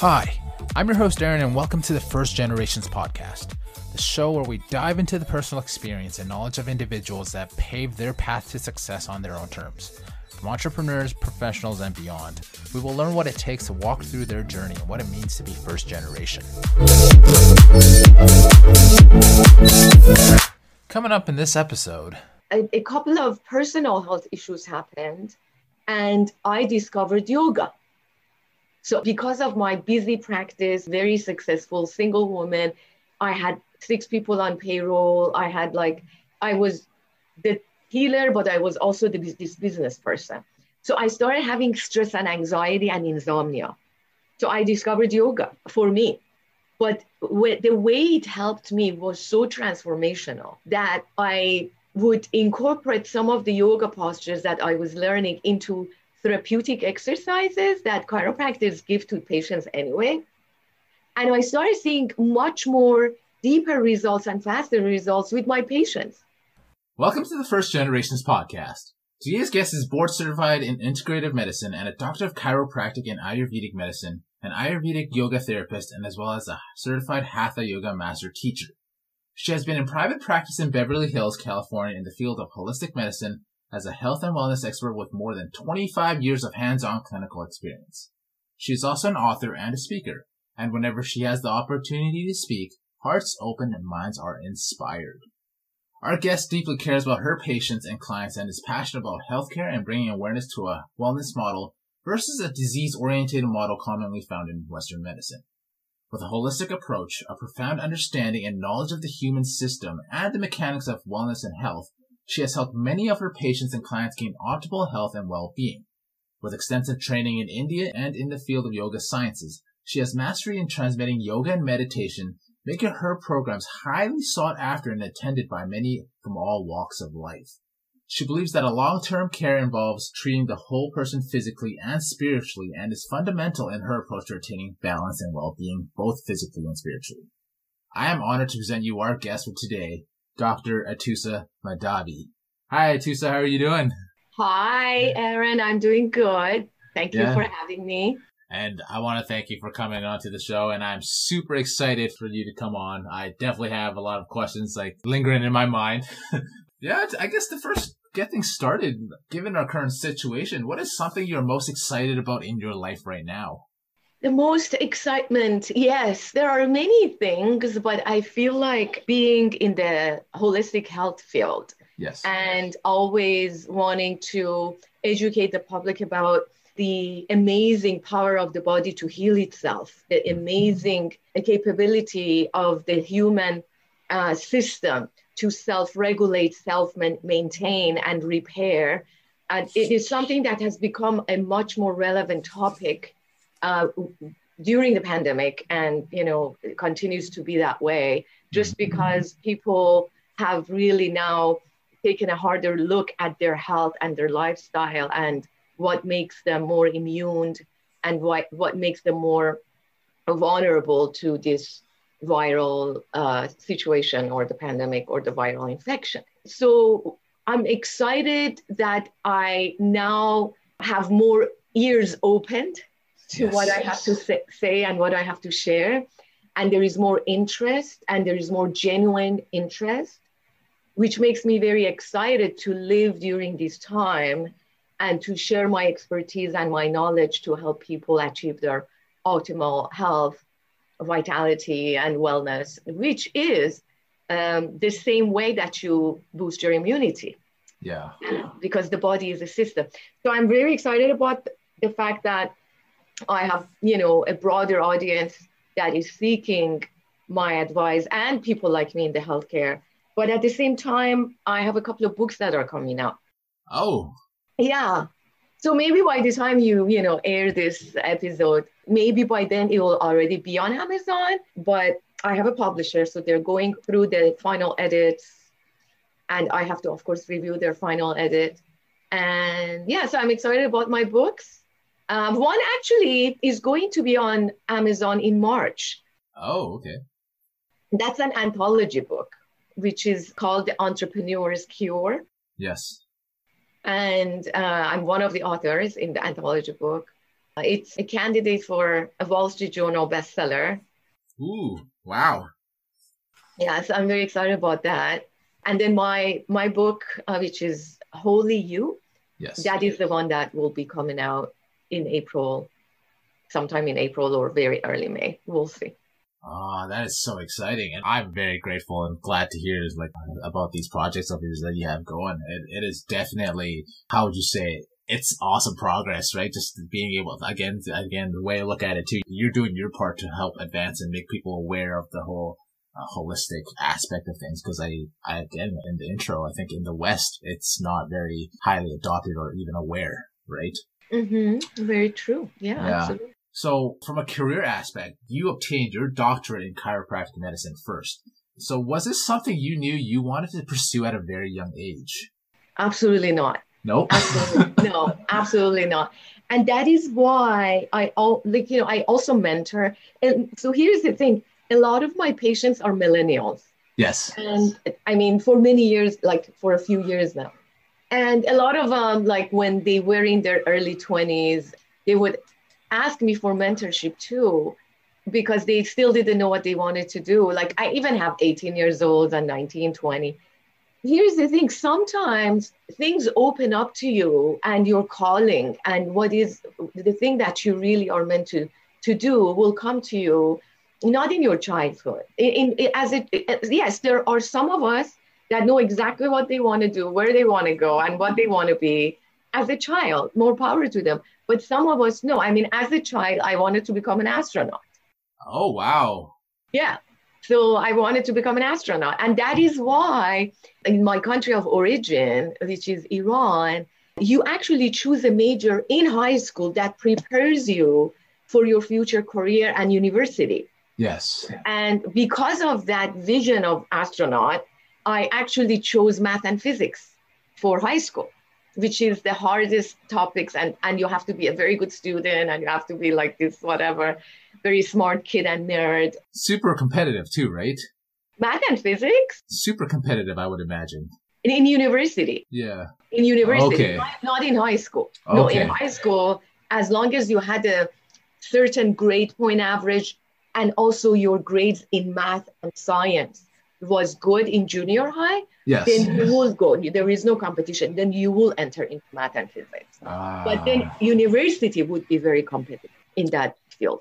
Hi, I'm your host, Aaron, and welcome to the First Generations Podcast, the show where we dive into the personal experience and knowledge of individuals that paved their path to success on their own terms. From entrepreneurs, professionals, and beyond, we will learn what it takes to walk through their journey and what it means to be first generation. Coming up in this episode, a, a couple of personal health issues happened, and I discovered yoga. So, because of my busy practice, very successful single woman, I had six people on payroll. I had like, I was the healer, but I was also the, this business person. So, I started having stress and anxiety and insomnia. So, I discovered yoga for me. But the way it helped me was so transformational that I would incorporate some of the yoga postures that I was learning into therapeutic exercises that chiropractors give to patients anyway. And I started seeing much more deeper results and faster results with my patients. Welcome to the First Generations podcast. Today's guest is board certified in integrative medicine and a doctor of chiropractic and Ayurvedic medicine, an Ayurvedic yoga therapist, and as well as a certified Hatha yoga master teacher. She has been in private practice in Beverly Hills, California in the field of holistic medicine as a health and wellness expert with more than 25 years of hands-on clinical experience. She is also an author and a speaker, and whenever she has the opportunity to speak, hearts open and minds are inspired. Our guest deeply cares about her patients and clients and is passionate about healthcare and bringing awareness to a wellness model versus a disease-oriented model commonly found in Western medicine. With a holistic approach, a profound understanding and knowledge of the human system and the mechanics of wellness and health, she has helped many of her patients and clients gain optimal health and well-being. With extensive training in India and in the field of yoga sciences, she has mastery in transmitting yoga and meditation, making her programs highly sought after and attended by many from all walks of life. She believes that a long-term care involves treating the whole person physically and spiritually and is fundamental in her approach to attaining balance and well-being, both physically and spiritually. I am honored to present you our guest for today, Dr. Atousa Mahdavi. Hi, Atousa. How are you doing? Hi, Aaron. I'm doing good. Thank you yeah. for having me. And I want to thank you for coming onto the show. And I'm super excited for you to come on. I definitely have a lot of questions like lingering in my mind. yeah, I guess the first get things started, given our current situation, what is something you're most excited about in your life right now? The most excitement, yes, there are many things, but I feel like being in the holistic health field. Yes. And always wanting to educate the public about the amazing power of the body to heal itself, the mm-hmm. amazing capability of the human uh, system to self regulate, self maintain, and repair. And it is something that has become a much more relevant topic uh, during the pandemic and you know it continues to be that way just mm-hmm. because people have really now taken a harder look at their health and their lifestyle and what makes them more immune and what, what makes them more vulnerable to this viral uh, situation or the pandemic or the viral infection. So I'm excited that I now have more ears opened to yes. what I have to say and what I have to share. And there is more interest and there is more genuine interest, which makes me very excited to live during this time and to share my expertise and my knowledge to help people achieve their optimal health, vitality, and wellness, which is um, the same way that you boost your immunity. Yeah. Because the body is a system. So I'm very excited about the fact that I have, you know, a broader audience that is seeking my advice and people like me in the healthcare. But at the same time, I have a couple of books that are coming out. Oh. Yeah. So maybe by the time you, you know, air this episode, maybe by then it will already be on Amazon. But I have a publisher, so they're going through the final edits. And I have to, of course, review their final edit. And yeah, so I'm excited about my books. Um, one actually is going to be on Amazon in March. Oh, okay. That's an anthology book, which is called The Entrepreneur's Cure. Yes. And uh, I'm one of the authors in the anthology book. It's a candidate for a Wall Street Journal bestseller. Ooh, wow. Yeah, so I'm very excited about that. And then my my book, uh, which is Holy You, Yes. that is the one that will be coming out in April, sometime in April or very early May. We'll see. Oh, that is so exciting. And I'm very grateful and glad to hear like about these projects of yours that you have going. It, it is definitely, how would you say, it's awesome progress, right? Just being able, again, again, the way I look at it too, you're doing your part to help advance and make people aware of the whole uh, holistic aspect of things. Cause I, I, again, in the intro, I think in the West, it's not very highly adopted or even aware, right? Mm-hmm. Very true. Yeah, Yeah. absolutely. So, from a career aspect, you obtained your doctorate in chiropractic medicine first. So, was this something you knew you wanted to pursue at a very young age? Absolutely not. Nope. Absolutely. no, absolutely not. And that is why I all like you know I also mentor. And so here's the thing: a lot of my patients are millennials, yes. and I mean for many years, like for a few years now. And a lot of them, like when they were in their early 20s, they would ask me for mentorship too, because they still didn't know what they wanted to do. Like I even have 18 years old and 19, 20. Here's the thing sometimes things open up to you and your calling and what is the thing that you really are meant to, to do will come to you not in your childhood. In, in as it yes, there are some of us that know exactly what they want to do, where they want to go, and what they want to be as a child. More power to them. But some of us know. I mean, as a child, I wanted to become an astronaut. Oh, wow. Yeah. So I wanted to become an astronaut. And that is why in my country of origin, which is Iran, you actually choose a major in high school that prepares you for your future career and university. Yes. And because of that vision of astronaut, I actually chose math and physics for high school, which is the hardest topics. And, and you have to be a very good student and you have to be like this, whatever, very smart kid and nerd. Super competitive, too, right? Math and physics Super competitive, I would imagine. in, in university, Yeah. in university, Okay. not, not in high school. No, in high school, as long as you had a certain grade point average and also your grades in math and science was good in junior high, Yes. then you will go. There is no competition. Then you will enter into math and physics. Ah. But then university would be very competitive in that field.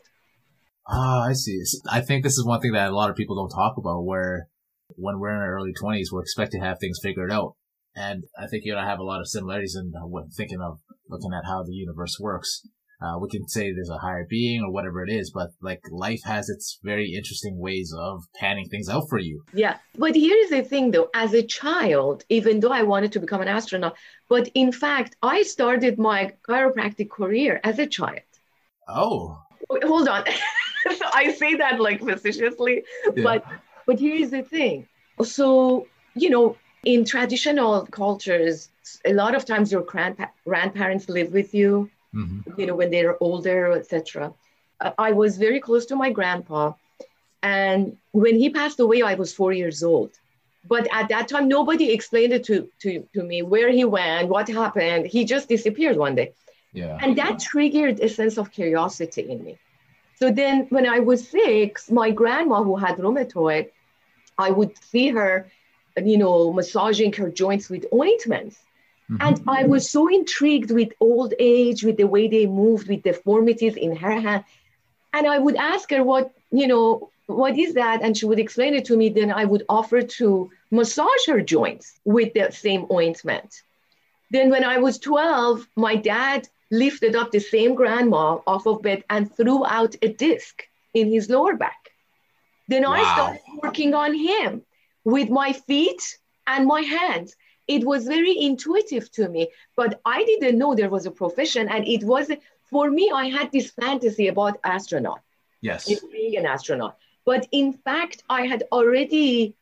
Ah, I see. I think this is one thing that a lot of people don't talk about where when we're in our early 20s, we're expected to have things figured out. And I think you and I have a lot of similarities in thinking of looking at how the universe works. Uh, we can say there's a higher being or whatever it is, but like life has its very interesting ways of panning things out for you. Yeah. But here's the thing though, as a child, even though I wanted to become an astronaut, but in fact, I started my chiropractic career as a child. Oh, Hold on. I say that like facetiously, Yeah. but but here's the thing. So, you know, in traditional cultures, a lot of times your grandpa- grandparents live with you, hmm you know, when they're older, etc. Uh, I was very close to my grandpa, and when he passed away, I was four years old. But at that time, nobody explained it to, to, to me where he went, what happened. He just disappeared one day. yeah. And that triggered a sense of curiosity in me. So then, when I was six, my grandma, who had rheumatoid, I would see her, you know, massaging her joints with ointments. Mhm. And I was so intrigued with old age, with the way they moved, with deformities in her hand. And I would ask her, what, you know, what is that? And she would explain it to me. Then I would offer to massage her joints with the same ointment. Then when I was 12, my dad lifted up the same grandma off of bed and threw out a disc in his lower back. Then I started working on him with my feet and my hands. It was very intuitive to me, but I didn't know there was a profession. And it was, for me, I had this fantasy about astronaut, Yes. being an astronaut. But in fact, I had already,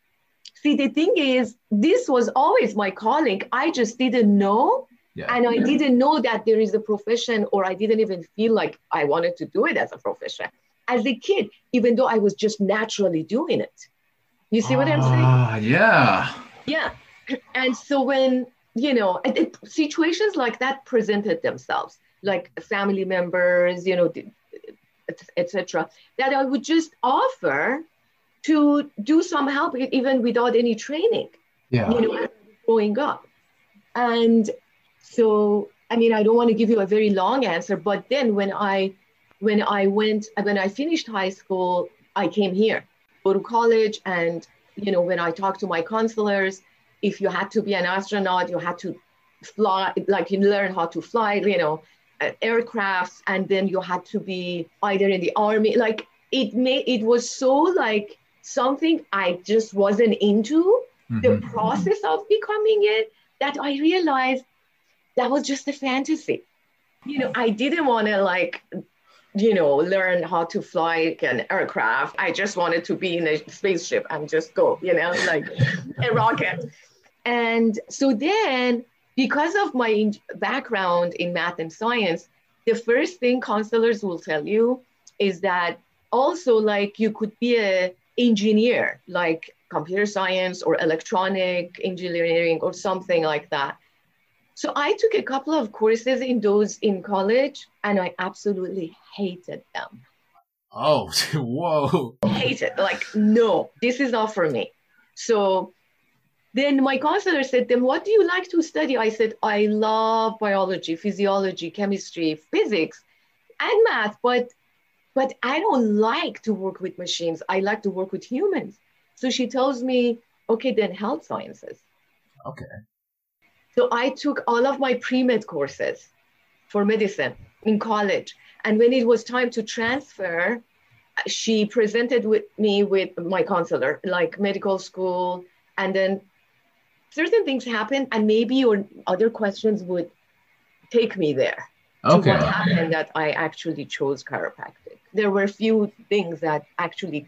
see, the thing is, this was always my calling. I just didn't know. Yeah. And I didn't know that there is a profession, or I didn't even feel like I wanted to do it as a profession. As a kid, even though I was just naturally doing it. You see what I'm saying? Ah, yeah. Yeah. And so when, you know, and it- situations like that presented themselves, like family members, you know, etc., that I would just offer to do some help even without any training. Yeah. You know, growing up. And so, I mean, I don't want to give you a very long answer, but then when I when I went when I finished high school, I came here, go to college, and you know, when I talked to my counselors, if you had to be an astronaut, you had to fly, like you learn how to fly, you know, uh, aircrafts, and then you had to be either in the army. Like it made it was so like something I just wasn't into mm-hmm. the process of becoming it that I realized that was just a fantasy. You know, I didn't want to like, you know, learn how to fly an aircraft. I just wanted to be in a spaceship and just go, you know, like a rocket. And so then, because of my background in math and science, the first thing counselors will tell you is that also like you could be an engineer, like computer science or electronic engineering or something like that. So I took a couple of courses in those in college and I absolutely hated them. Oh, whoa. Hated. Like, no, this is not for me. So then my counselor said, then what do you like to study? I said, I love biology, physiology, chemistry, physics, and math, but but I don't like to work with machines. I like to work with humans. So she tells me, okay, then health sciences. Okay. So I took all of my pre-med courses for medicine in college. And when it was time to transfer, she presented with me with my counselor, like medical school, and then certain things happen, and maybe your other questions would take me there. Okay. what happened that I actually chose chiropractic. There were a few things that actually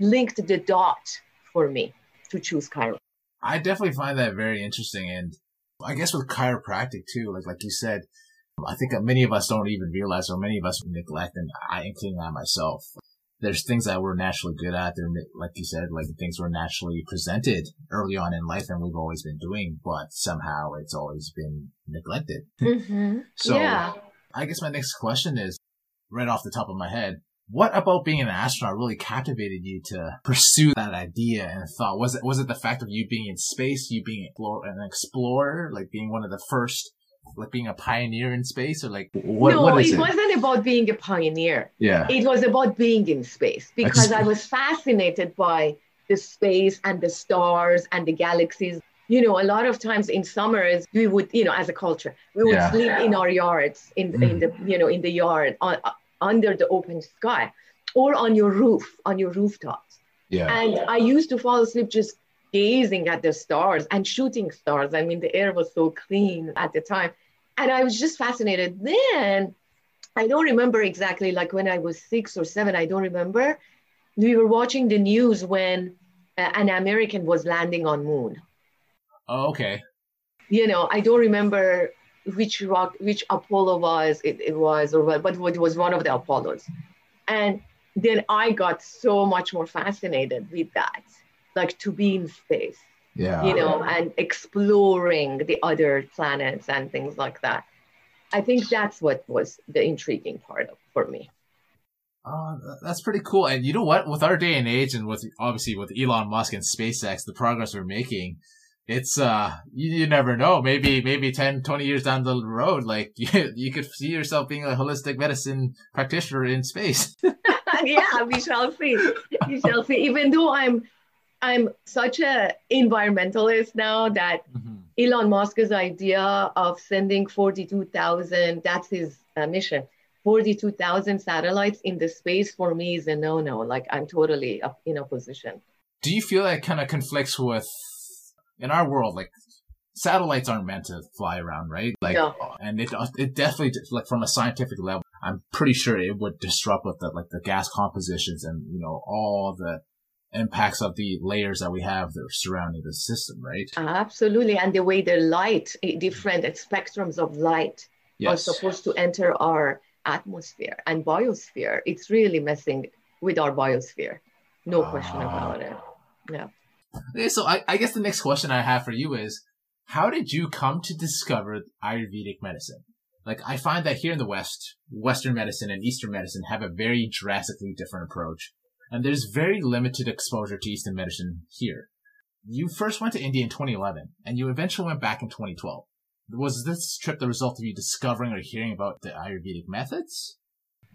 linked the dot for me to choose chiropractic. I definitely find that very interesting, and I guess with chiropractic too, like like you said, I think many of us don't even realize, or many of us neglect, and I including that myself. There's things that we're naturally good at. There, like you said, like things were naturally presented early on in life, and we've always been doing, but somehow it's always been neglected. Mm-hmm. so, yeah. I guess my next question is, right off the top of my head, what about being an astronaut really captivated you to pursue that idea and thought? Was it was it the fact of you being in space, you being an explorer, like being one of the first, like being a pioneer in space, or like what? No, what is it, it, wasn't about being a pioneer. Yeah, it was about being in space because I was fascinated by the space and the stars and the galaxies. You know, a lot of times in summers we would, you know, as a culture, we would Yeah. sleep in our yards, in in mm. the you know in the yard on, uh, under the open sky, or on your roof, on your rooftops. yeah, And I used to fall asleep just gazing at the stars and shooting stars. I mean, the air was so clean at the time. And I was just fascinated. Then I don't remember exactly, like when I was six or seven, I don't remember. We were watching the news when uh, an American was landing on moon. oh, okay, You know, I don't remember which rock, which Apollo was it, it was, or what, but it was one of the Apollos. And then I got so much more fascinated with that, like to be in space, yeah, you know, and exploring the other planets and things like that. I think that's what was the intriguing part of, for me. Th- that's pretty cool. And you know what? With our day and age, and with obviously with Elon Musk and SpaceX, the progress we're making, it's uh, you, you never know. Maybe maybe 10, 20 years down the road, like you, you could see yourself being a holistic medicine practitioner in space. yeah, we shall see. We shall see. Even though I'm, I'm such a environmentalist now that Elon Musk's idea of sending 42,000, that's his uh, mission, 42,000 satellites in the space for me is a no no. Like I'm totally up in opposition. Do you feel that kind of conflicts with in our world, like satellites aren't meant to fly around, right? Like, No. and it it definitely like from a scientific level, I'm pretty sure it would disrupt with the like the gas compositions and you know all the impacts of the layers that we have that are surrounding the system, right? Absolutely. And the way the light, eh, different spectrums of light Yes. are supposed to enter our atmosphere and biosphere, it's really messing with our biosphere. No question Ah. about it. Yeah. Okay, so I, I guess the next question I have for you is, how did you come to discover Ayurvedic medicine? Like I find that here in the West, Western medicine and Eastern medicine have a very drastically different approach. And there's very limited exposure to Eastern medicine here. You first went to India in 2011 and you eventually went back in 2012. Was this trip the result of you discovering or hearing about the Ayurvedic methods?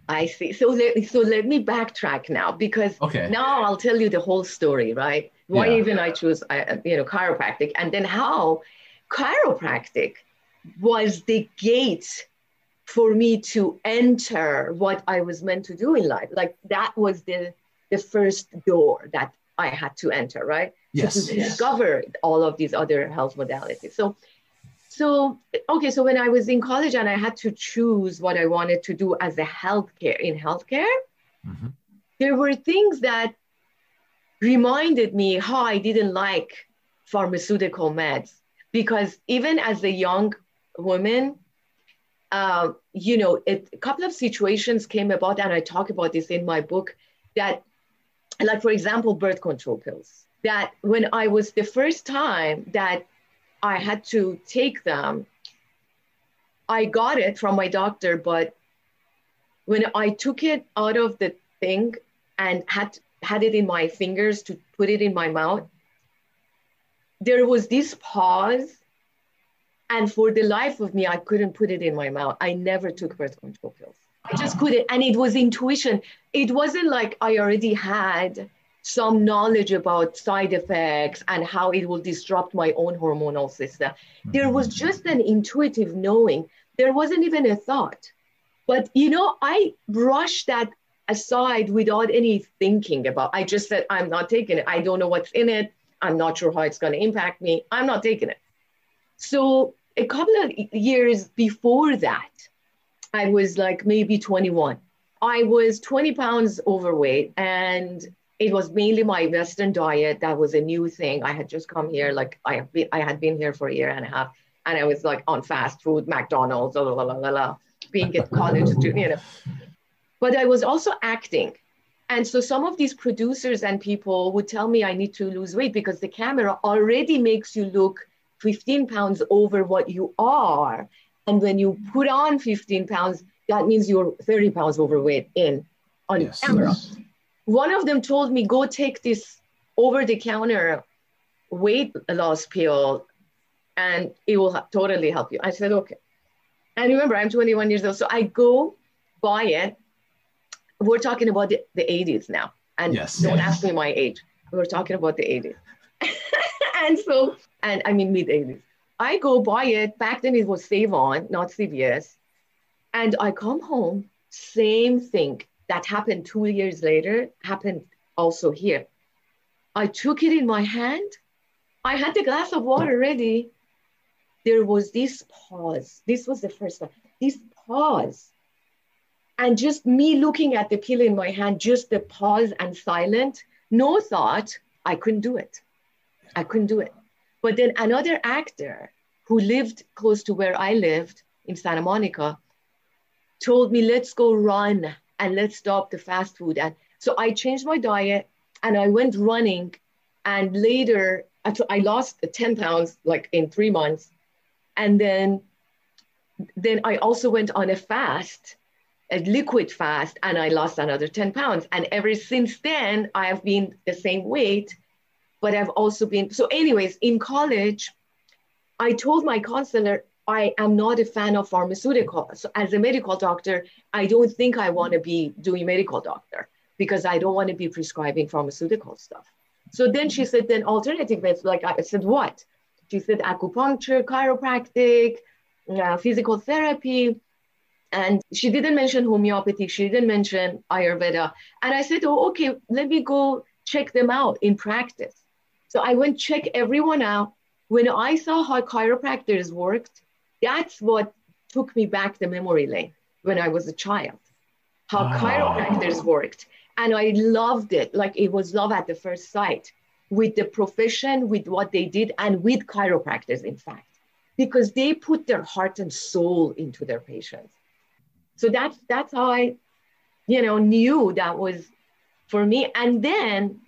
I see. So let, so let me backtrack now because okay. now I'll tell you the whole story, right? Why yeah. even I chose, uh, you know, chiropractic and then how chiropractic was the gate for me to enter what I was meant to do in life. Like that was the the first door that I had to enter, right? Yes. To discover all of these other health modalities. So so okay, so when I was in college and I had to choose what I wanted to do as a healthcare in healthcare, mm-hmm. there were things that reminded me how I didn't like pharmaceutical meds because even as a young woman, uh, you know, it, a couple of situations came about, and I talk about this in my book. That, like for example, birth control pills. That when I was the first time that I had to take them, I got it from my doctor, but when I took it out of the thing and had had it in my fingers to put it in my mouth, there was this pause and for the life of me, I couldn't put it in my mouth. I never took birth control pills. I just couldn't. And it was intuition. It wasn't like I already had some knowledge about side effects and how it will disrupt my own hormonal system. There was mm-hmm. just an intuitive knowing. There wasn't even a thought. But you know, I brushed that aside without any thinking about. I just said, I'm not taking it. I don't know what's in it. I'm not sure how it's going to impact me. I'm not taking it. So a couple of years before that, I was like maybe 21. I was 20 pounds overweight and it was mainly my Western diet that was a new thing. I had just come here, like I I had been here for a year and a half, and I was like on fast food, McDonald's, blah, blah, blah, blah, being at college, student, you know. But I was also acting. And so some of these producers and people would tell me I need to lose weight because the camera already makes you look 15 pounds over what you are. And when you put on 15 pounds, that means you're 30 pounds overweight in on yes. camera. One of them told me, go take this over the counter weight loss pill and it will totally help you. I said, okay. And remember, I'm 21 years old. So I go buy it. We're talking about the, the 80s now. And yes, don't yes. ask me my age. We're talking about the 80s. and so and I mean mid 80s. I go buy it. Back then it was Sav-On, not CVS. And I come home, same thing that happened two years later happened also here. I took it in my hand. I had the glass of water ready. There was this pause. This was the first time. This pause. And just me looking at the pill in my hand, just the pause and silent, no thought, I couldn't do it. I couldn't do it. But then another actor who lived close to where I lived in Santa Monica told me, let's go run and let's stop the fast food. And so I changed my diet and I went running. And later, I lost 10 pounds like in three months. And then, then I also went on a fast, a liquid fast, and I lost another 10 pounds. And ever since then, I have been the same weight but I've also been, so, anyways, in college, I told my counselor, I am not a fan of pharmaceuticals. So as a medical doctor, I don't think I want to be doing medical doctor because I don't want to be prescribing pharmaceutical stuff. So then she said, then alternative methods, like I said, what? She said acupuncture, chiropractic, uh, physical therapy. And she didn't mention homeopathy. She didn't mention Ayurveda. And I said, oh, okay, let me go check them out in practice. So I went check everyone out. When I saw how chiropractors worked, that's what took me back the memory lane when I was a child, how wow. chiropractors worked. And I loved it. Like it was love at the first sight with the profession, with what they did, and with chiropractors, in fact, because they put their heart and soul into their patients. So that's that's how I, you know, knew that was for me. And then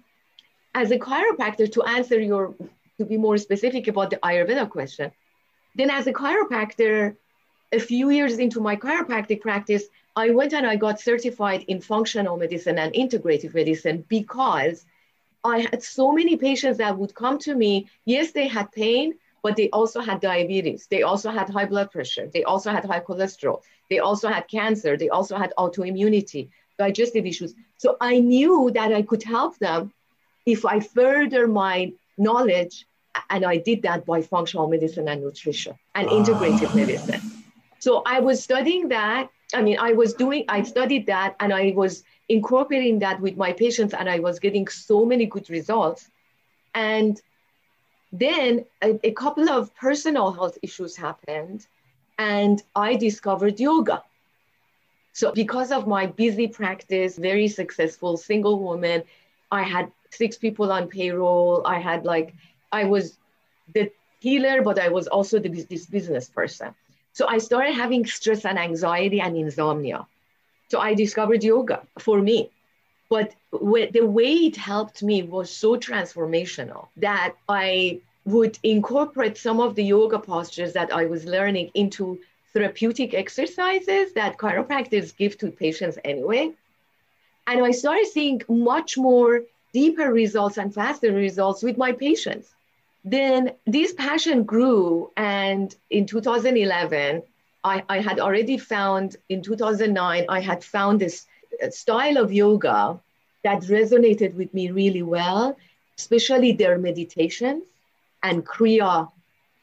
as a chiropractor, to answer your, to be more specific about the Ayurveda question, then as a chiropractor, a few years into my chiropractic practice, I went and I got certified in functional medicine and integrative medicine because I had so many patients that would come to me. Yes, they had pain, but they also had diabetes. They also had high blood pressure. They also had high cholesterol. They also had cancer. They also had autoimmunity, digestive issues. So I knew that I could help them if I further my knowledge. And I did that by functional medicine and nutrition and ah. integrative medicine. So I was studying that. I mean, I was doing, I studied that and I was incorporating that with my patients and I was getting so many good results. And then a, a couple of personal health issues happened and I discovered yoga. So because of my busy practice, very successful single woman, I had six people on payroll. I had like, I was the healer, but I was also the, this business person. So I started having stress and anxiety and insomnia. So I discovered yoga for me. But the way it helped me was so transformational that I would incorporate some of the yoga postures that I was learning into therapeutic exercises that chiropractors give to patients anyway. And I started seeing much more deeper results and faster results with my patients. Then this passion grew and in 2011 I, I, had already found in 2009 i had found this uh, style of yoga that resonated with me really well especially their meditations and kriya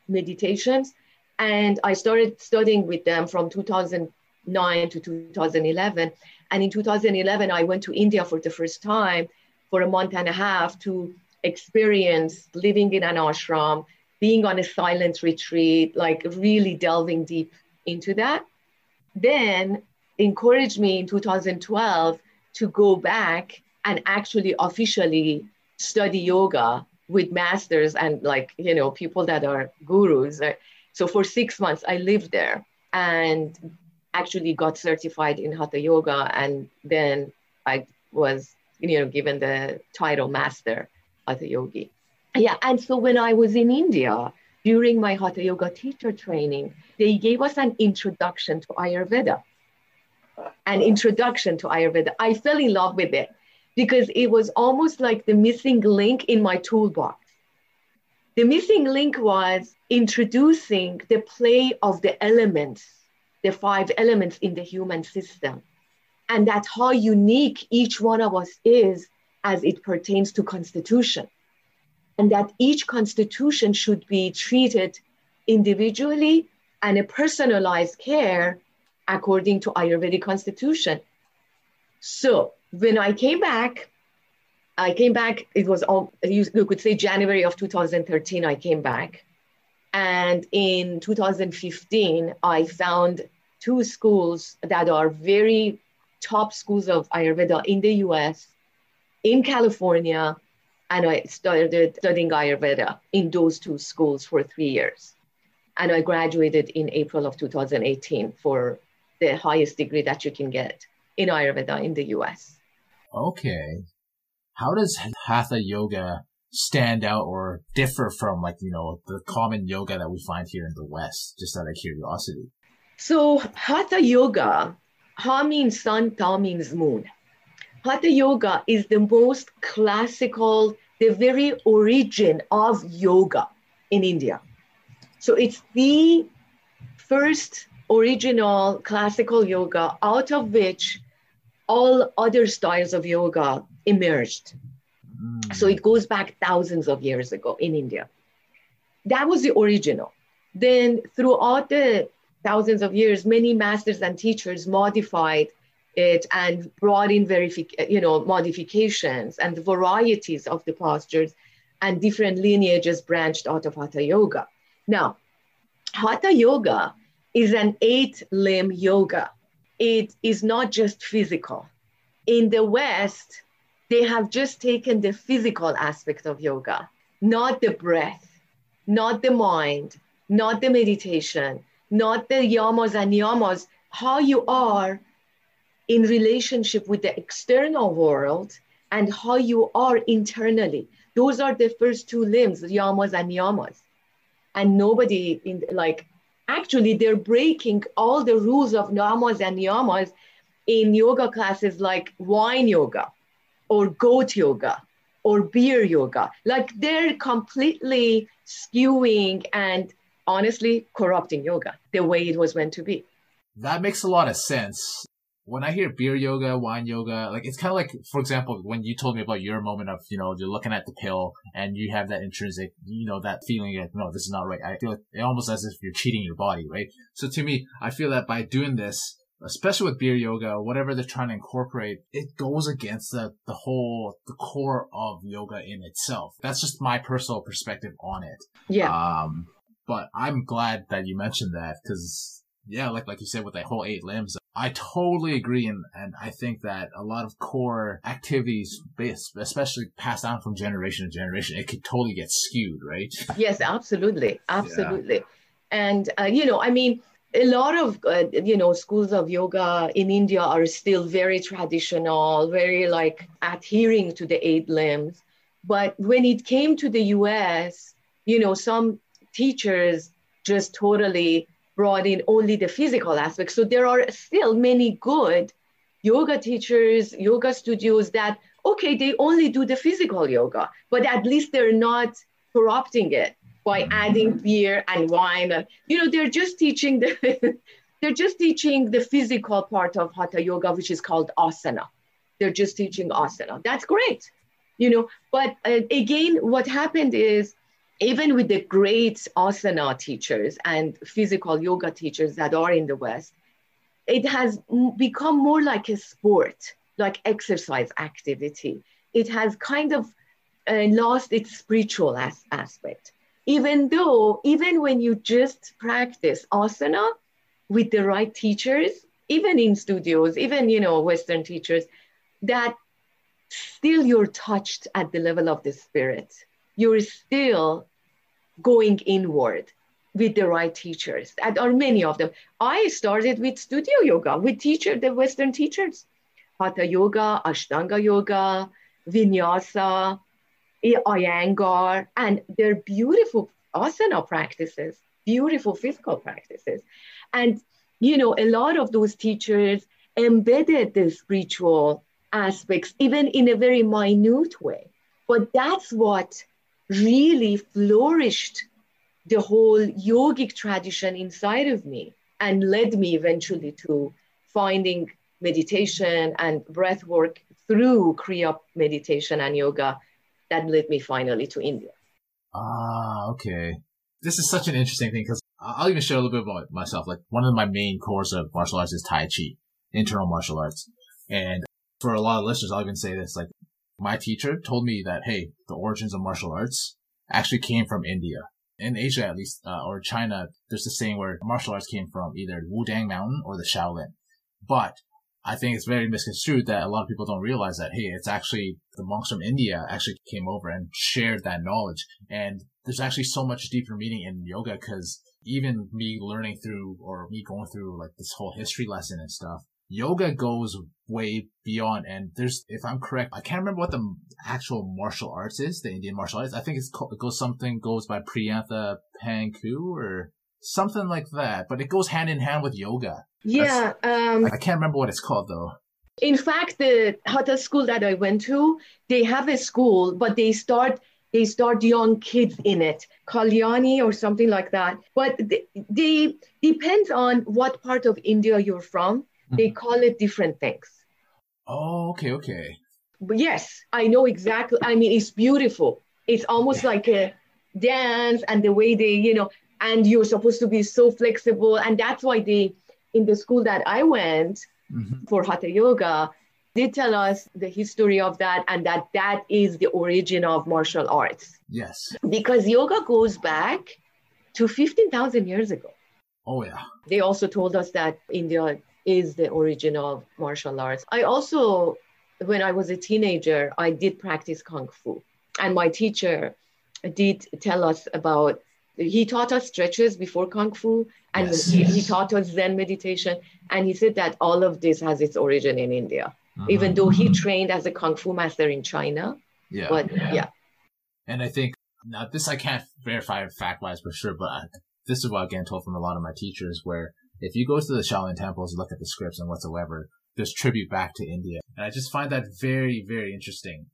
meditations. And i started studying with them from 2009 to 2011 and in 2011 i went to india for the first time for a month and a half to experience living in an ashram, being on a silent retreat, like really delving deep into that. Then encouraged me in 2012 to go back and actually officially study yoga with masters and like you know people that are gurus so for six months i lived there and actually got certified in hatha yoga and then i was you know given the title master Hatha Yogi. Yeah, and so when I was in India during my Hatha Yoga teacher training, they gave us an introduction to Ayurveda. An introduction to Ayurveda. I fell in love with it because it was almost like the missing link in my toolbox. The missing link was introducing the play of the elements, the five elements in the human system, and that's how unique each one of us is as it pertains to constitution. And that each constitution should be treated individually and a personalized care according to ayurvedic constitution. So when i came back i came back it was all you could say january of 2013 i came back. And in 2015 i found two schools that are very top schools of ayurveda in the us in California, and I started studying Ayurveda in those two schools for three years. And I graduated in April of 2018 for the highest degree that you can get in Ayurveda in the US. Okay. How does Hatha Yoga stand out or differ from like, you know, the common yoga that we find here in the West, just out of curiosity? So Hatha Yoga, Ha means sun, Ta means moon. Hatha Yoga is the most classical, the very origin of yoga in India. So it's the first original classical yoga out of which all other styles of yoga emerged. Mm. So it goes back thousands of years ago in India. That was the original. Then throughout the thousands of years, many masters and teachers modified it and brought in verific- you know, modifications and varieties of the postures and different lineages branched out of Hatha Yoga. Now, Hatha Yoga is an eight limb yoga. It is not just physical. In the West, they have just taken the physical aspect of yoga, not the breath, not the mind, not the meditation, not the yamas and niyamas, how you are in relationship with the external world and how you are internally. Those are the first two limbs, yamas and niyamas. And nobody in like actually they're breaking all the rules of yamas and niyamas in yoga classes like wine yoga or goat yoga or beer yoga. Like they're completely skewing and honestly corrupting yoga the way it was meant to be. That makes a lot of sense. When I hear beer yoga, wine yoga, like it's kind of like, for example, when you told me about your moment of, you know, you're looking at the pill and you have that intrinsic, you know, that feeling like, no, this is not right. I feel like it almost as if you're cheating your body, right? So to me, I feel that by doing this, especially with beer yoga, whatever they're trying to incorporate, it goes against the, the whole, the core of yoga in itself. That's just my personal perspective on it. Yeah. Um, but I'm glad that you mentioned that because yeah, like, like you said with the whole eight limbs, I totally agree. And, and I think that a lot of core activities, especially passed down from generation to generation, it could totally get skewed, right? Yes, absolutely. Absolutely. Yeah. And, uh, you know, I mean, a lot of uh, you know schools of yoga in india are still very traditional very like adhering to the eight limbs but when it came to the us you know some teachers just totally brought in only the physical aspect so there are still many good yoga teachers yoga studios that okay they only do the physical yoga but at least they're not corrupting it by adding beer and wine. And, you know, they're just teaching the they're just teaching the physical part of hatha yoga, which is called asana. They're just teaching asana. That's great, you know. But uh, again, what happened is even with the great asana teachers and physical yoga teachers that are in the West, it has become more like a sport, like exercise activity. It has kind of uh, lost its spiritual as- aspect even though, even when you just practice asana with the right teachers, even in studios, even, you know, Western teachers, that still you're touched at the level of the spirit. You're still going inward with the right teachers. And are many of them. I started with studio yoga with teacher, the Western teachers, Hatha yoga, Ashtanga yoga, Vinyasa, Iyengar, and they're beautiful asana practices, beautiful physical practices. And, you know, a lot of those teachers embedded the spiritual aspects, even in a very minute way. But that's what really flourished the whole yogic tradition inside of me and led me eventually to finding meditation and breath work through Kriya meditation and yoga that led me finally to India. Ah, okay. This is such an interesting thing because I'll even share a little bit about myself. Like one of my main cores of martial arts is Tai Chi, internal martial arts. And for a lot of listeners, I'll even say this, like my teacher told me that, hey, the origins of martial arts actually came from India. In Asia, at least, uh, or China, there's the saying where martial arts came from either Wudang Mountain or the Shaolin. But I think it's very misconstrued that a lot of people don't realize that, hey, it's actually the monks from India actually came over and shared that knowledge. And there's actually so much deeper meaning in yoga because even me learning through or me going through like this whole history lesson and stuff, yoga goes way beyond. And there's, if I'm correct, I can't remember what the actual martial arts is, the Indian martial arts. I think it's called, it goes something goes by Priyantha Panku or something like that, but it goes hand in hand with yoga. Yeah. Um, I can't remember what it's called though. In fact, the Hatha school that I went to, they have a school, but they start they start young kids in it, Kalyani or something like that. But they, they depends on what part of India you're from. Mm-hmm. They call it different things. Oh, okay, okay. But yes, I know exactly. I mean, it's beautiful. It's almost like a dance and the way they, you know, and you're supposed to be so flexible. And that's why they in the school that I went mm-hmm. for Hatha Yoga, did tell us the history of that and that that is the origin of martial arts. Yes. Because yoga goes back to 15,000 years ago. Oh, yeah. They also told us that India is the origin of martial arts. I also, when I was a teenager, I did practice Kung Fu. And my teacher did tell us about he taught us stretches before kung fu and yes, he, yes. he, taught us zen meditation and he said that all of this has its origin in india uh-huh. even though he trained as a kung fu master in china yeah but yeah, yeah. and i think now this i can't verify fact wise for sure but this is what I get told from a lot of my teachers where if you go to the Shaolin temples and look at the scripts and whatsoever, there's tribute back to India. And I just find that very, very interesting.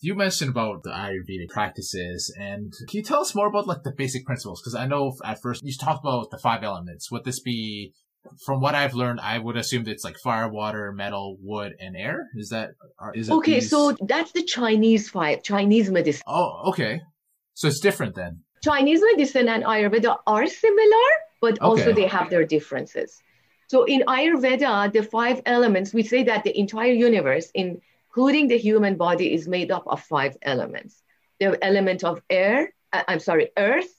You mentioned about the Ayurvedic practices, and can you tell us more about like the basic principles? Because I know at first you talked about the five elements. Would this be, from what I've learned, I would assume that it's like fire, water, metal, wood, and air. Is that is it okay? these- So that's the Chinese five, Chinese medicine. oh, okay. So it's different then. Chinese medicine and Ayurveda are similar, but also they have their differences. So in Ayurveda, the five elements, we say that the entire universe, including the human body, is made up of five elements. The element of air, uh, I'm sorry, earth,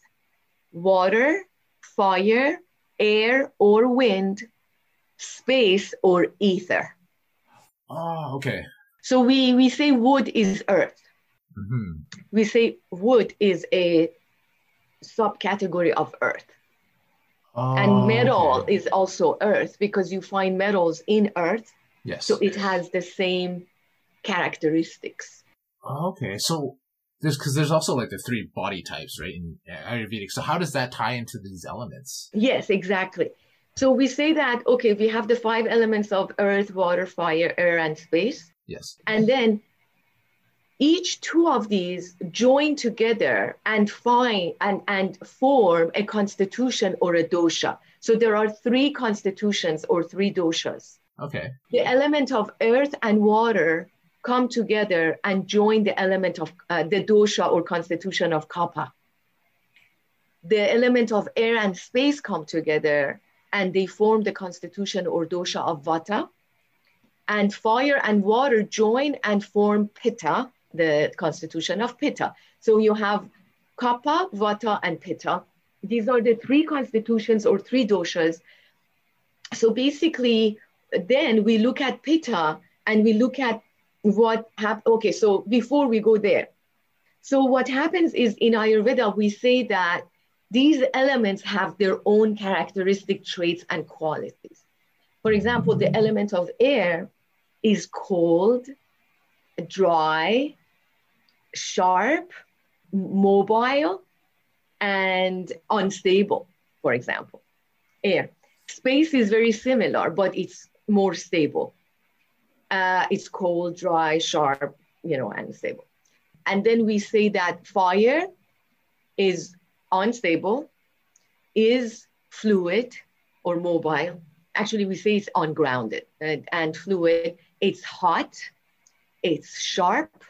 water, fire, air or wind, space or ether. Oh, okay. So we, we say wood is earth. hmm We say wood is a subcategory of earth. Oh, and metal okay. is also earth because you find metals in earth yes. so it has the same characteristics oh, Okay, so there's because there's also like the three body types, right, in uh, Ayurvedic. So how does that tie into these elements? yes exactly so we say that okay we have the five elements of earth water fire air and space Yes. and then each two of these join together and find and, and form a constitution or a dosha so there are three constitutions or three doshas Okay. the element of earth and water come together and join the element of uh, the dosha or constitution of kapha. The element of air and space come together and they form the constitution or dosha of vata. And fire and water join and form pitta, the constitution of pitta. So you have kapha, vata, and pitta. These are the three constitutions or three doshas. So basically, then we look at pitta and we look at what happened. Okay, so before we go there, so what happens is in Ayurveda, we say that these elements have their own characteristic traits and qualities. For example, the element of air is cold, dry, sharp, mobile, and unstable, for example. Air. Space is very similar, but it's more stable. Uh, it's cold, dry, sharp, you know, and stable. And then we say that fire is unstable, is fluid or mobile. Actually, we say it's ungrounded and, and fluid. It's hot, it's sharp,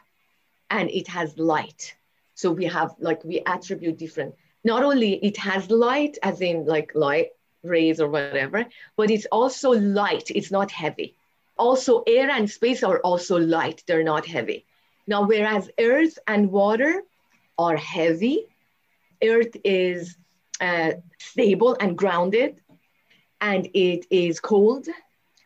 and it has light. So we have like we attribute different. Not only it has light, as in like light rays or whatever, but it's also light. It's not heavy. Also, air and space are also light. They're not heavy. Now, whereas earth and water are heavy, earth is uh, stable and grounded, and it is cold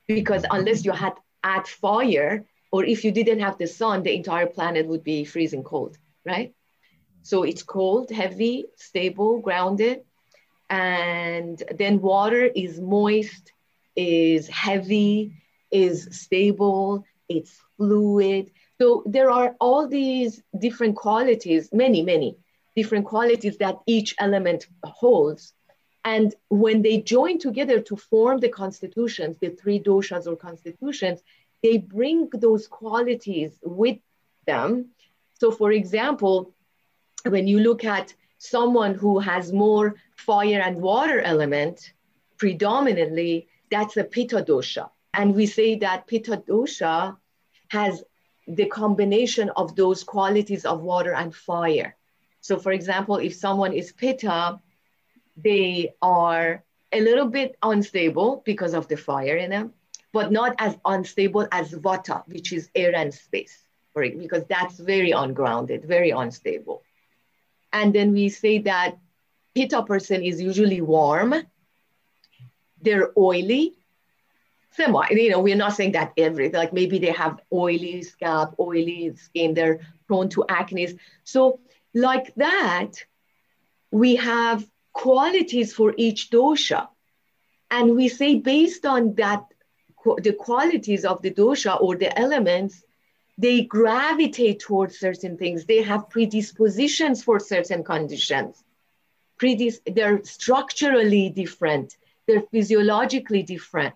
because unless you had add fire, or if you didn't have the sun, the entire planet would be freezing cold, right? So it's cold, heavy, stable, grounded. And then water is moist, is heavy, is stable, it's fluid. So there are all these different qualities, many, many different qualities that each element holds. And when they join together to form the constitutions, the three doshas or constitutions, they bring those qualities with them. So, for example, when you look at someone who has more fire and water element predominantly, that's a pitta dosha. And we say that pitta dosha has the combination of those qualities of water and fire. So, for example, if someone is pitta, they are a little bit unstable because of the fire in them, but not as unstable as vata, which is air and space, because that's very ungrounded, very unstable. And then we say that pitta person is usually warm, they're oily, semi, you know, we're not saying that every, like maybe they have oily scalp, oily skin, they're prone to acne. So, like that, we have qualities for each dosha. And we say, based on that, the qualities of the dosha or the elements, they gravitate towards certain things. They have predispositions for certain conditions. predis- they're structurally different, they're physiologically different,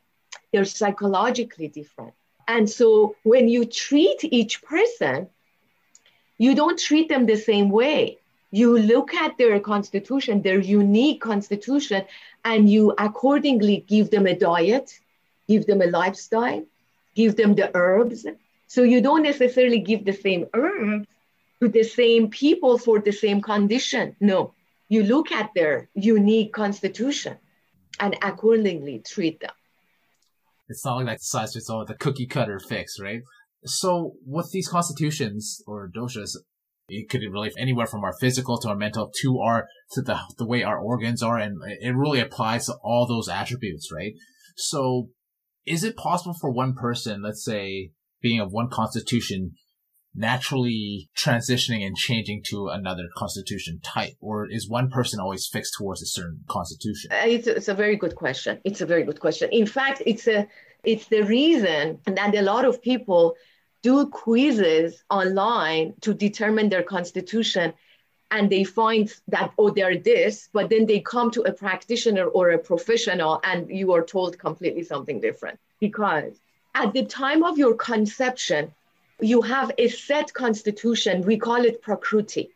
they're psychologically different. And so when you treat each person, you don't treat them the same way. You look at their constitution, their unique constitution, and you accordingly give them a diet, give them a lifestyle, give them the herbs. So you don't necessarily give the same herbs to the same people for the same condition. No, you look at their unique constitution and accordingly treat them. It's not like that size fits all, the cookie cutter fix, right? So with these constitutions or doshas, it could relate anywhere from our physical to our mental to our to the the way our organs are, and it really applies to all those attributes, right? So, is it possible for one person, let's say, being of one constitution, naturally transitioning and changing to another constitution type, or is one person always fixed towards a certain constitution? Uh, it's, it's a very good question. It's a very good question. In fact, it's a it's the reason that a lot of people do quizzes online to determine their constitution and they find that oh they're this but then they come to a practitioner or a professional and you are told completely something different. Because at the time of your conception you have a set constitution. We call it prakruti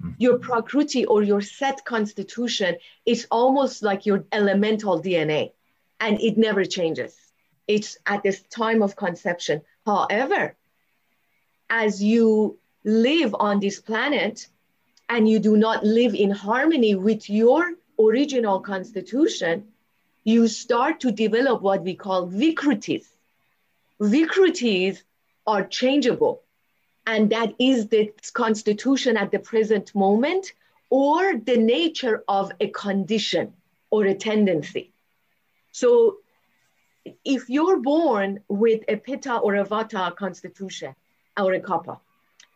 hmm. your prakruti or your set constitution is almost like your elemental dna and it never changes. It's at this time of conception. However as you live on this planet and you do not live in harmony with your original constitution, you start to develop what we call vikrutis. Vikrutis are changeable, and that is the constitution at the present moment or the nature of a condition or a tendency. So if you're born with a pitta or a vata constitution or a kapha,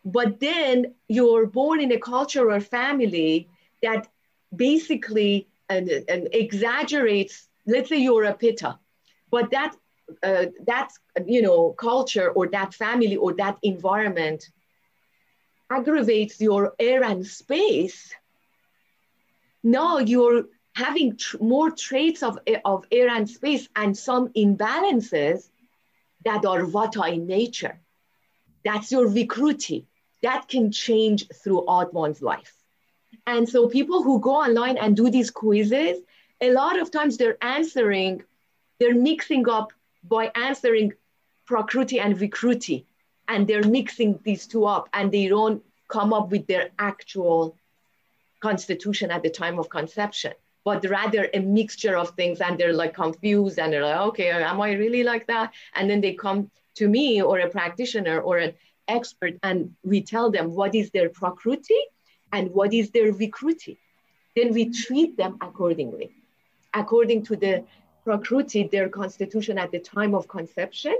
but then you're born in a culture or family that basically and, and exaggerates let's say you're a pitta but that uh, that you know culture or that family or that environment aggravates your air and space. Now you're having tr- more traits of, of air and space and some imbalances that are vata in nature. That's your vikruti that can change throughout one's life. And so people who go online and do these quizzes, a lot of times they're answering, they're mixing up by answering prakruti and vikruti, and they're mixing these two up and they don't come up with their actual constitution at the time of conception, but rather a mixture of things and they're like confused and they're like, okay, am I really like that? And then they come to me or a practitioner or an expert and we tell them what is their prakruti and what is their vikruti. Then we treat them accordingly, according to the prakruti, their constitution at the time of conception,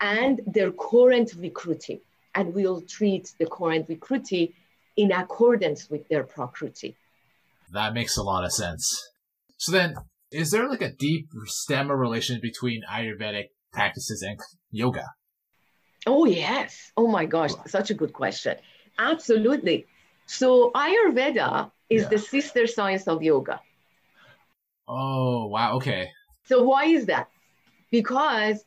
and their current vikruti. And we'll treat the current vikruti in accordance with their prakruti. That makes a lot of sense. So then, is there like a deep stem relation between Ayurvedic practices and yoga? Oh, yes. Oh, my gosh. Such a good question. Absolutely. So, Ayurveda is yeah. the sister science of yoga. Oh, wow. Okay. So, why is that? Because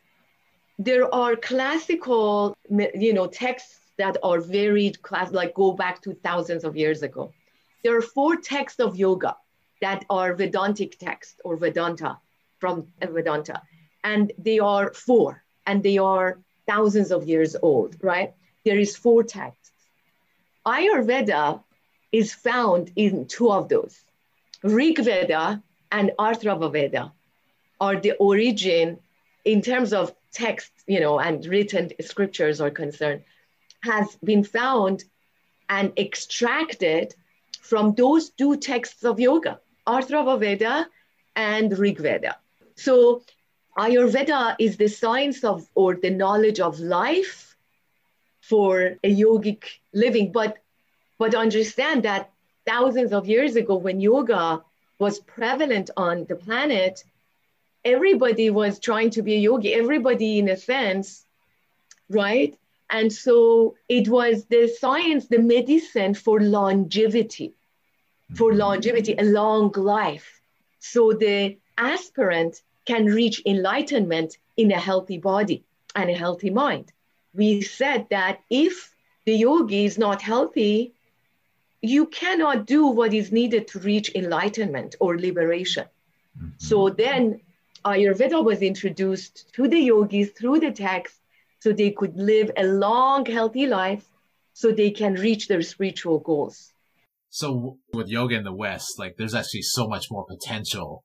there are classical, you know, texts that are very class, like go back to thousands of years ago. There are four texts of yoga that are Vedantic texts or Vedanta from uh, Vedanta, and they are four, and they are thousands of years old, right? There is four texts. Ayurveda is found in two of those. Rig Veda and Atharva Veda are the origin in terms of text, you know, and written scriptures are concerned, has been found and extracted from those two texts of yoga, Atharva Veda and Rig Veda. So Ayurveda is the science of or the knowledge of life for a yogic living. But but understand that thousands of years ago, when yoga was prevalent on the planet, everybody was trying to be a yogi. Everybody, in a sense, right? And so it was the science, the medicine for longevity. for longevity, a long life. So the aspirant can reach enlightenment in a healthy body and a healthy mind. We said that if the yogi is not healthy, you cannot do what is needed to reach enlightenment or liberation. Mm-hmm. So then Ayurveda was introduced to the yogis through the text so they could live a long, healthy life so they can reach their spiritual goals. So with yoga in the West, like there's actually so much more potential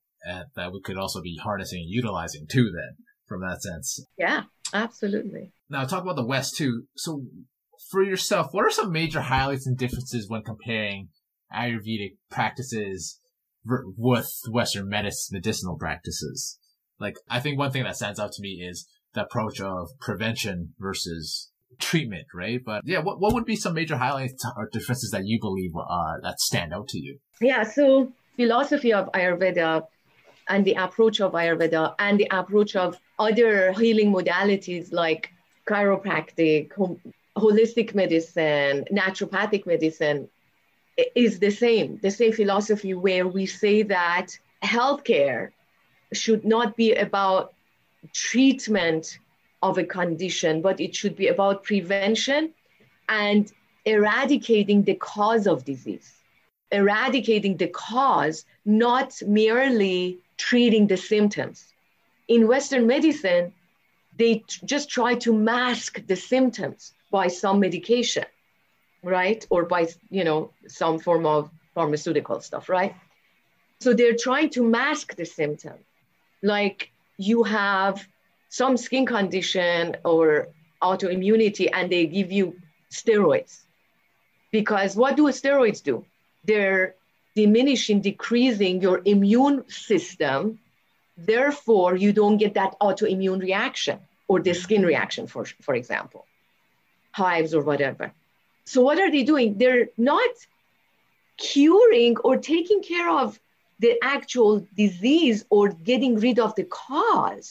that we could also be harnessing and utilizing too then from that sense. Yeah, absolutely. Now talk about the West too. So for yourself, what are some major highlights and differences when comparing Ayurvedic practices with Western medicine, medicinal practices? Like, I think one thing that stands out to me is the approach of prevention versus treatment, right? But yeah, what, what would be some major highlights or differences that you believe uh, that stand out to you? Yeah, so philosophy of Ayurveda and the approach of Ayurveda and the approach of other healing modalities like chiropractic, holistic medicine, naturopathic medicine is the same, the same philosophy where we say that healthcare should not be about treatment of a condition, but it should be about prevention and eradicating the cause of disease. Eradicating the cause, not merely treating the symptoms. In Western medicine, they t- just try to mask the symptoms by some medication, right? Or by, you know, some form of pharmaceutical stuff, right? So they're trying to mask the symptom. Like you have some skin condition or autoimmunity and they give you steroids. Because what do steroids do? They're diminishing, decreasing your immune system. Therefore, you don't get that autoimmune reaction or the skin reaction, for, for example, hives or whatever. So, what are they doing? They're not curing or taking care of the actual disease or getting rid of the cause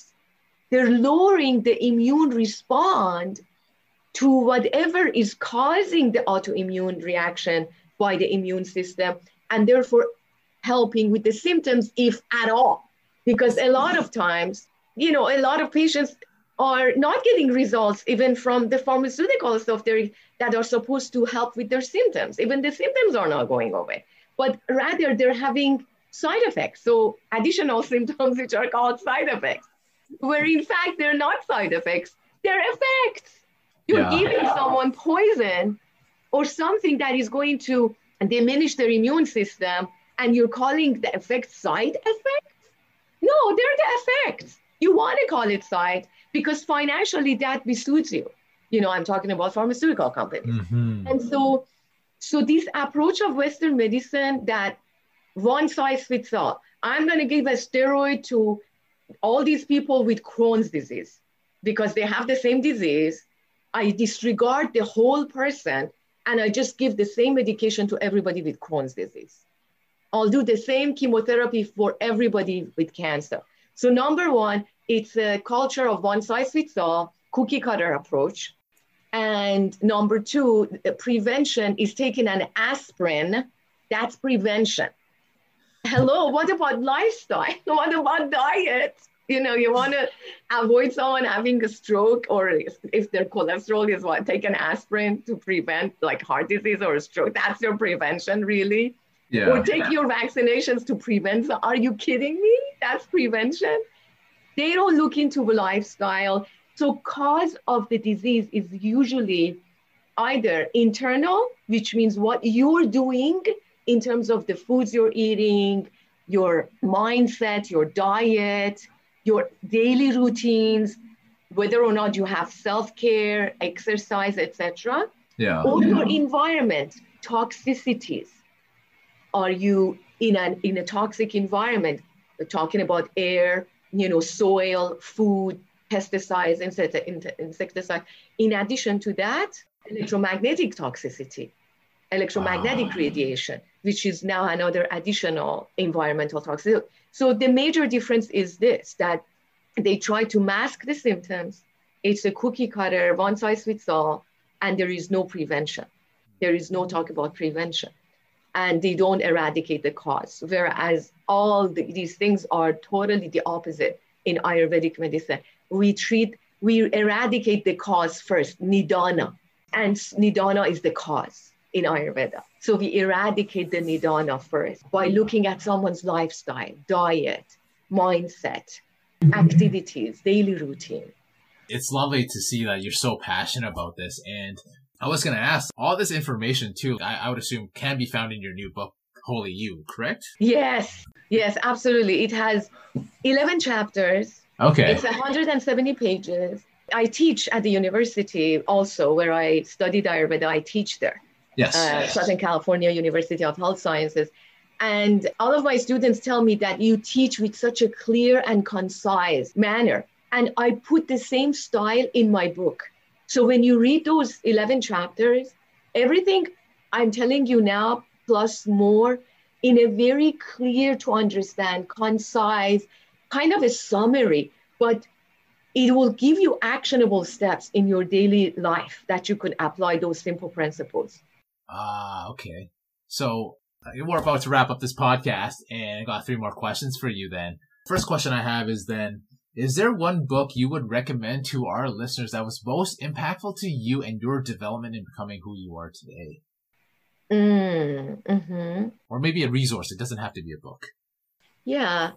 they're lowering the immune response to whatever is causing the autoimmune reaction by the immune system and therefore helping with the symptoms if at all because a lot of times you know a lot of patients are not getting results even from the pharmaceutical stuff that are supposed to help with their symptoms even the symptoms are not going away but rather they're having side effects so additional symptoms which are called side effects where in fact they're not side effects, they're effects. You're yeah. giving someone poison or something that is going to diminish their immune system, and you're calling the effect side effects? No, they're the effects. You want to call it side because financially that suits you. You know, I'm talking about pharmaceutical companies. Mm-hmm. And so, so this approach of Western medicine that one size fits all. I'm going to give a steroid to all these people with Crohn's disease, because they have the same disease, I disregard the whole person and I just give the same medication to everybody with Crohn's disease. I'll do the same chemotherapy for everybody with cancer. So, number one, it's a culture of one size fits all, cookie cutter approach. And number two, prevention is taking an aspirin. That's prevention hello, what about lifestyle? What about diet? You know, you want to avoid someone having a stroke, or if their cholesterol is what, take an aspirin to prevent like heart disease or a stroke. That's your prevention, really. Yeah. Or take your vaccinations to prevent. Are you kidding me? That's prevention. They don't look into the lifestyle. So, cause of the disease is usually either internal, which means what you're doing in terms of the foods you're eating, your mindset, your diet, your daily routines, whether or not you have self-care, exercise, etc. Yeah. Or your environment, toxicities. Are you in an in a toxic environment? We're talking about air, you know, soil, food, pesticides, insecticides. In addition to that, electromagnetic toxicity, electromagnetic ah. radiation which is now another additional environmental toxicity. So the major difference is this, that they try to mask the symptoms. It's a cookie cutter, one size fits all, and there is no prevention. There is no talk about prevention. and they don't eradicate the cause. Whereas all the, these things are totally the opposite in Ayurvedic medicine. We treat, we eradicate the cause first, nidana, and nidana is the cause in Ayurveda. So we eradicate the nidana first by looking at someone's lifestyle, diet, mindset, activities, daily routine. It's lovely to see that you're so passionate about this. And I was going to ask all this information too, I, I would assume can be found in your new book, Holy You, correct? Yes, yes, absolutely. It has 11 chapters. Okay. It's 170 pages. I teach at the university also where I studied Ayurveda. I teach there. Yes. Uh, Southern California University of Health Sciences. And all of my students tell me that you teach with such a clear and concise manner. And I put the same style in my book. So when you read those 11 chapters, everything I'm telling you now, plus more, in a very clear to understand, concise, kind of a summary, but it will give you actionable steps in your daily life that you could apply those simple principles. Ah, okay. So uh, we're about to wrap up this podcast and I got three more questions for you then. First question I have is then, is there one book you would recommend to our listeners that was most impactful to you and your development in becoming who you are today? Mm, mm-hmm. Or maybe a resource. It doesn't have to be a book. Yeah.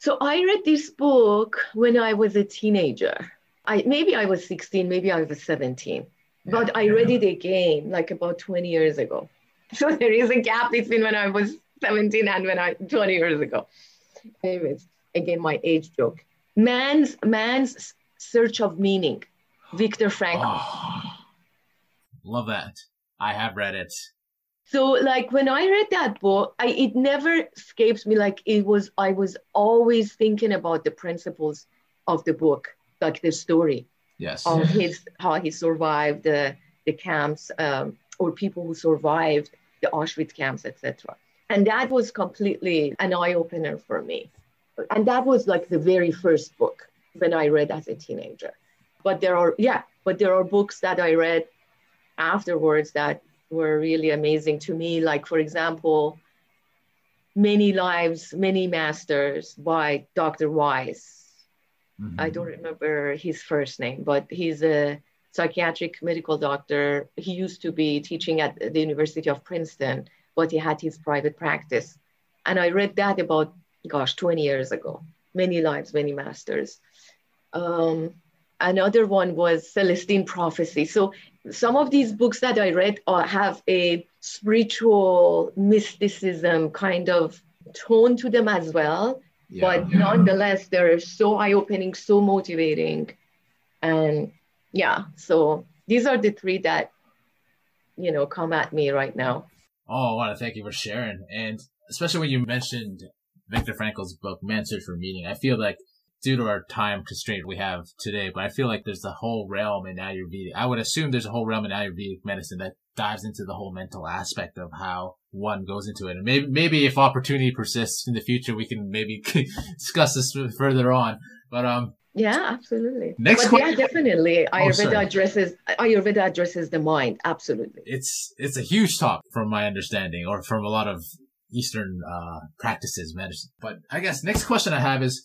So I read this book when I was a teenager. I maybe I was 16, maybe I was 17. But I read it again like about 20 years ago. So there is a gap between when I was 17 and when I 20 years ago. Anyways, again my age joke. Man's man's search of meaning. Viktor Frankl. Oh, love that. I have read it. So like when I read that book, I, it never escapes me. Like it was, I was always thinking about the principles of the book, like the story yes. of his how he survived the the camps um, or people who survived the Auschwitz camps, etc. And that was completely an eye opener for me. And that was like the very first book when I read as a teenager. But there are yeah, but there are books that I read afterwards that were really amazing to me. Like for example, Many Lives, Many Masters by Dr. Weiss Mm-hmm. I don't remember his first name, but he's a psychiatric medical doctor. He used to be teaching at the University of Princeton, but he had his private practice. And I read that about, gosh, 20 years ago. Many lives, many masters. Um, another one was Celestine Prophecy. So some of these books that I read uh, have a spiritual mysticism kind of tone to them as well yeah. but nonetheless they're so eye-opening so motivating. And yeah so these are the three that you know come at me right now. Oh i want to thank you for sharing. And especially when you mentioned viktor frankl's book man's search for meaning i feel like due to our time constraint we have today, but I feel like there's a whole realm in Ayurvedic. I would assume there's a whole realm in Ayurvedic medicine that dives into the whole mental aspect of how one goes into it. And maybe, maybe if opportunity persists in the future, we can maybe discuss this further on. But, um, yeah, absolutely. Next but question. Yeah, definitely. Oh, Ayurveda oh, addresses Ayurveda addresses the mind. Absolutely. It's it's a huge topic from my understanding, or from a lot of Eastern uh, practices, medicine. But I guess next question I have is,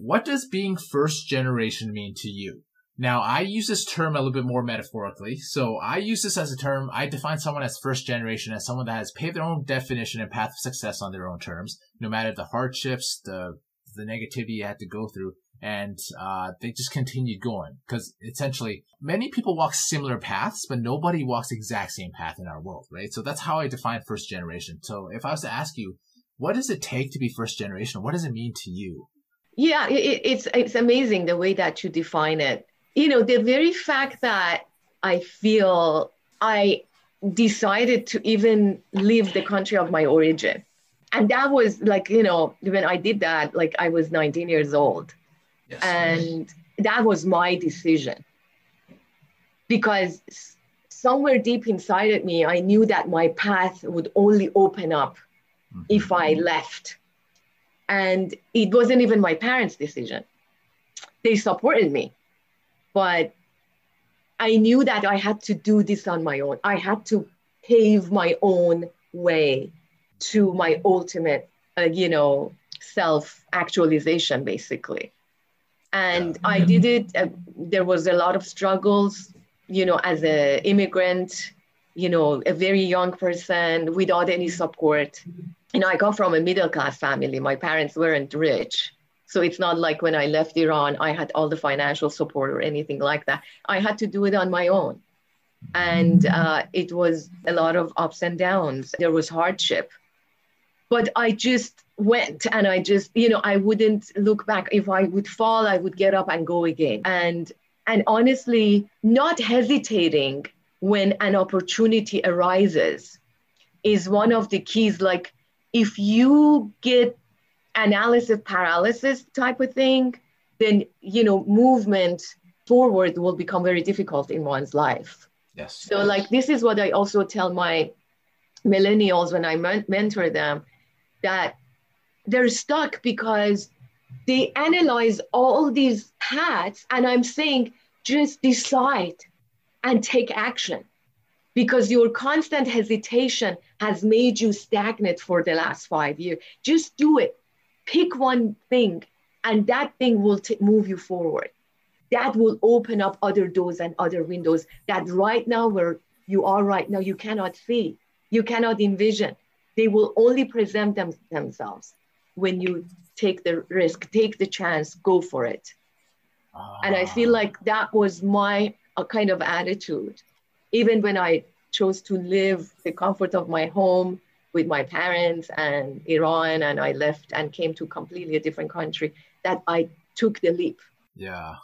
what does being first generation mean to you? Now, I use this term a little bit more metaphorically. So I use this as a term. I define someone as first generation as someone that has paved their own definition and path of success on their own terms, no matter the hardships, the, the negativity you had to go through. And, uh, they just continued going because essentially many people walk similar paths, but nobody walks the exact same path in our world, right? So that's how I define first generation. So if I was to ask you, what does it take to be first generation? What does it mean to you? Yeah, it, it's it's amazing the way that you define it you know, the very fact that I feel I decided to even leave the country of my origin. And that was like, you know, when I did that, like I was 19 years old. Yes. And that was my decision. Because somewhere deep inside of me, I knew that my path would only open up mm-hmm. if I left. And it wasn't even my parents' decision. They supported me but I knew that I had to do this on my own. I had to pave my own way to my ultimate, uh, you know, self actualization, basically. And I did it. Uh, there was a lot of struggles, you know, as an immigrant, you know, a very young person without any support. You know, I come from a middle class family. My parents weren't rich. So it's not like when I left Iran, I had all the financial support or anything like that. I had to do it on my own. And uh, it was a lot of ups and downs. There was hardship. But I just went and I just, you know, I wouldn't look back. If I would fall, I would get up and go again. And and honestly, not hesitating when an opportunity arises is one of the keys. Like if you get analysis paralysis type of thing, then you know movement forward will become very difficult in one's life. Yes. So like this is what I also tell my millennials when I men- mentor them that they're stuck because they analyze all these paths and I'm saying just decide and take action because your constant hesitation has made you stagnant for the last 5 years. Just do it. Pick one thing and that thing will t- move you forward. That will open up other doors and other windows that right now where you are right now you cannot see you cannot envision. They will only present them, themselves when you take the risk take the chance go for it. And i feel like that was my uh, kind of attitude even when i chose to live the comfort of my home with my parents and Iran, and I left and came to completely a different country, that I took the leap. Yeah,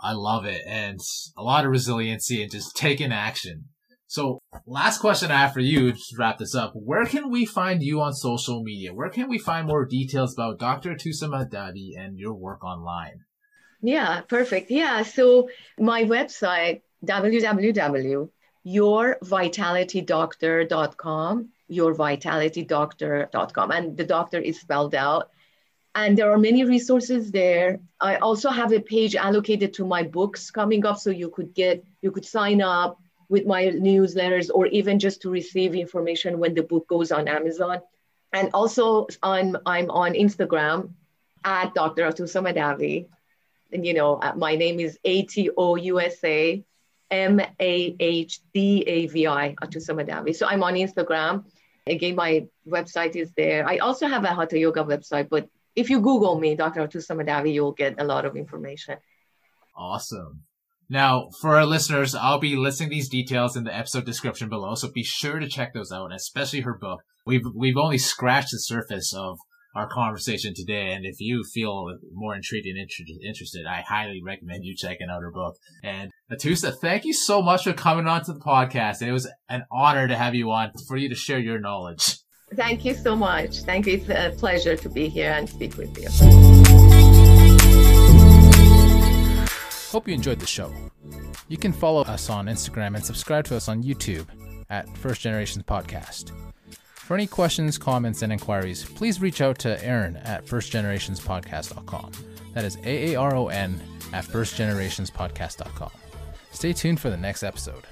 I love it. And a lot of resiliency and just taking action. So, last question I have for you to wrap this up. Where can we find you on social media? Where can we find more details about Dr. Mahdavi and your work online? Yeah, perfect. Yeah, so my website, www.yourvitalitydoctor.com yourvitalitydoctor.com. Yourvitalitydoctor.com. And the doctor is spelled out. And there are many resources there. I also have a page allocated to my books coming up. So you could get, you could sign up with my newsletters or even just to receive information when the book goes on Amazon. And also I'm, I'm on Instagram at Dr. Atousa Mahdavi. And you know, uh, my name is A-T-O-U-S-A M-A-H-D-A-V-I, Atousa Mahdavi. So I'm on Instagram. Again, my website is there. I also have a Hatha Yoga website, but if you Google me, Dr. Atousa Mahdavi, you'll get a lot of information. Awesome. Now, for our listeners, I'll be listing these details in the episode description below, so be sure to check those out, especially her book. We've we've only scratched the surface of our conversation today, and if you feel more intrigued and interested, I highly recommend you checking out her book. And Atousa, thank you so much for coming on to the podcast. It was an honor to have you on for you to share your knowledge. Thank you so much. Thank you. It's a pleasure to be here and speak with you. Hope you enjoyed the show. You can follow us on Instagram and subscribe to us on YouTube at First Generations Podcast. For any questions, comments, and inquiries, please reach out to Aaron at firstgenerationspodcast.com. That is A A R O N at firstgenerationspodcast.com. Stay tuned for the next episode.